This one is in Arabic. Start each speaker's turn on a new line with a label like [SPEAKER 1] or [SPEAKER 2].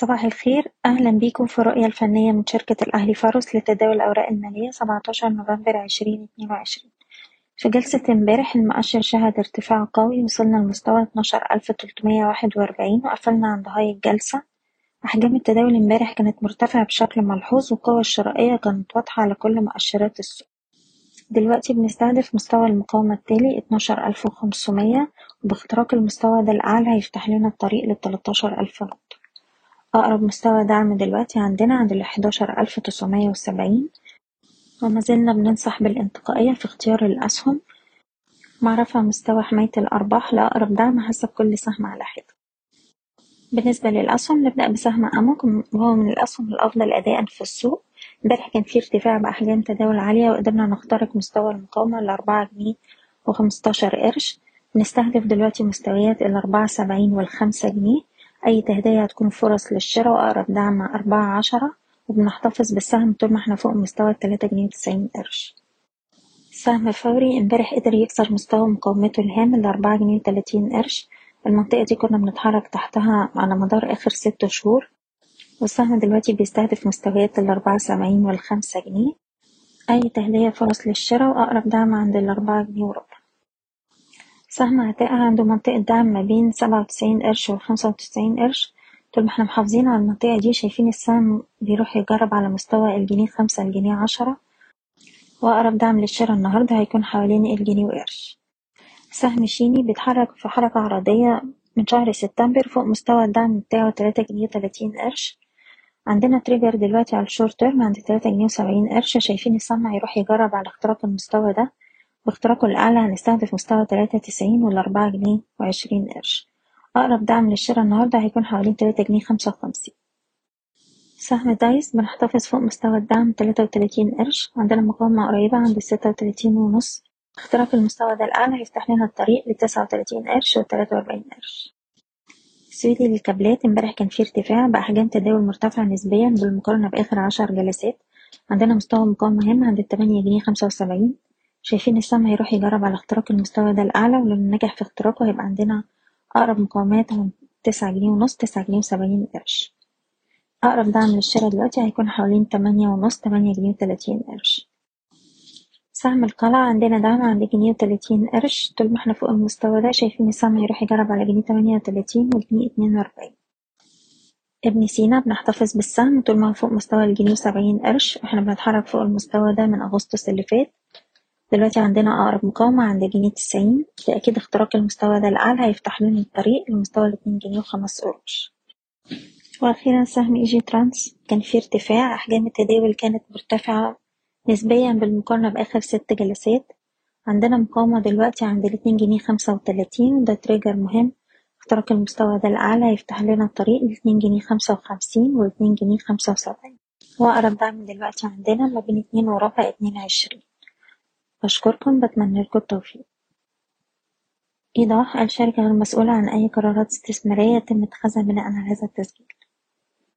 [SPEAKER 1] صباح الخير. أهلا بيكم في الرؤية الفنية من شركة الأهلي فارس لتداول الأوراق المالية 17 نوفمبر 2022 في جلسة امبارح المؤشر شهد ارتفاع قوي وصلنا لمستوى 12341 وقفلنا عند هاي الجلسة. أحجام التداول امبارح كانت مرتفعة بشكل ملحوظ والقوة الشرائية كانت واضحة على كل مؤشرات السوق. دلوقتي بنستهدف مستوى المقاومة التالي 12500 وباختراق المستوى ده الأعلى هيفتح لنا الطريق للتلاتاشر ألف نقطة أقرب مستوى دعم دلوقتي عندنا عند الحداشر ألف تسعمية وسبعين وما زلنا بننصح بالانتقائية في اختيار الأسهم مع رفع مستوى حماية الأرباح لأقرب دعم حسب كل سهم على حدة بالنسبة للأسهم نبدأ بسهم أموك وهو من الأسهم الأفضل أداء في السوق. امبارح كان في ارتفاع بأحجام تداول عالية وقدرنا نخترق مستوى المقاومة الأربعة جنيه وخمستاشر قرش. بنستهدف دلوقتي مستويات الأربعة سبعين والخمسة جنيه. أي تهدية هتكون فرص للشراء وأقرب دعم أربعة عشرة. وبنحتفظ بالسهم طول ما إحنا فوق مستوى التلاتة جنيه وتسعين قرش. السهم الفوري امبارح قدر يكسر مستوى مقاومته الهام الأربعة جنيه وتلاتين قرش. المنطقة دي كنا بنتحرك تحتها على مدار آخر ست شهور. والسهم دلوقتي بيستهدف مستويات الأربعة سبعين والخمسة جنيه. أي تهدية فرص للشراء وأقرب دعم عند الأربعة جنيه وربع. سهم عتاقة عنده منطقة دعم ما بين سبعة وتسعين قرش وخمسة وتسعين قرش. طول ما إحنا محافظين على المنطقة دي شايفين السهم بيروح يجرب على مستوى الجنيه خمسة الجنيه عشرة. وأقرب دعم للشراء النهاردة هيكون حوالين الجنيه وقرش. سهم شيني بيتحرك في حركة عرضية من شهر سبتمبر فوق مستوى الدعم بتاعه تلاتة جنيه وتلاتين قرش. عندنا trigger دلوقتي على ال short term عند تلاتة جنيه وسبعين قرش. شايفين السهم هيروح يجرب على اختراق المستوى ده. باختراقه الأعلى هنستهدف مستوى تلاتة تسعين والأربعة جنيه وعشرين قرش. أقرب دعم للشراء النهاردة هيكون حوالين تلاتة جنيه خمسة وخمسين. سهم دايس بنحتفظ فوق مستوى الدعم تلاتة وتلاتين قرش. عندنا مقاومة قريبة عند الستة وتلاتين ونص. اختراق المستوى ده الأعلى هيفتح لنا الطريق لتسعة وتلاتين قرش وتلاتة وأربعين قرش. السويدي للكابلات. امبارح كان فيه ارتفاع بأحجام تداول مرتفعة نسبيا بالمقارنة بآخر عشر جلسات. عندنا مستوى مقاومة هام عند التمانية جنيه خمسة وسبعين. شايفين السهم هيروح يجرب على اختراق المستوى ده الأعلى ولو نجح في اختراقه هيبقى عندنا أقرب مقاومات عند تسعة جنيه ونص تسعة جنيه وسبعين قرش. أقرب دعم للشراء دلوقتي هيكون حوالين تمانية ونص تمانية جنيه وتلاتين قرش. سهم القلعة عندنا دعم عند جنيه وتلاتين قرش. طول ما إحنا فوق المستوى ده شايفين السهم هيروح يجرب على جنيه تمانية وتلاتين وجنيه اتنين وأربعين. ابن سينا بنحتفظ بالسهم طول ما هو فوق مستوى الجنيه وسبعين قرش. وإحنا بنتحرك فوق المستوى ده من أغسطس اللي فات. دلوقتي عندنا أقرب مقاومة عند جنيه تسعين لأكيد اختراق المستوى ده الأعلى هيفتح لنا الطريق لمستوى الاتنين جنيه وخمس قروش. وأخيرا سهم إيجي ترانس كان فيه ارتفاع أحجام التداول كانت مرتفعة نسبيا بالمقارنة بآخر ست جلسات. عندنا مقاومة دلوقتي عند الاتنين جنيه خمسة وتلاتين وده trigger مهم. اختراق المستوى ده الأعلى يفتح لنا الطريق لاتنين جنيه خمسة وخمسين واتنين جنيه خمسة وسبعين. وأقرب دعم دلوقتي عندنا ما بين اتنين وربع اتنين عشرين بشكركم بتمنى لكم التوفيق. إيضاح الشركة غير مسؤولة عن أي قرارات استثمارية يتم اتخاذها بناء على هذا التسجيل.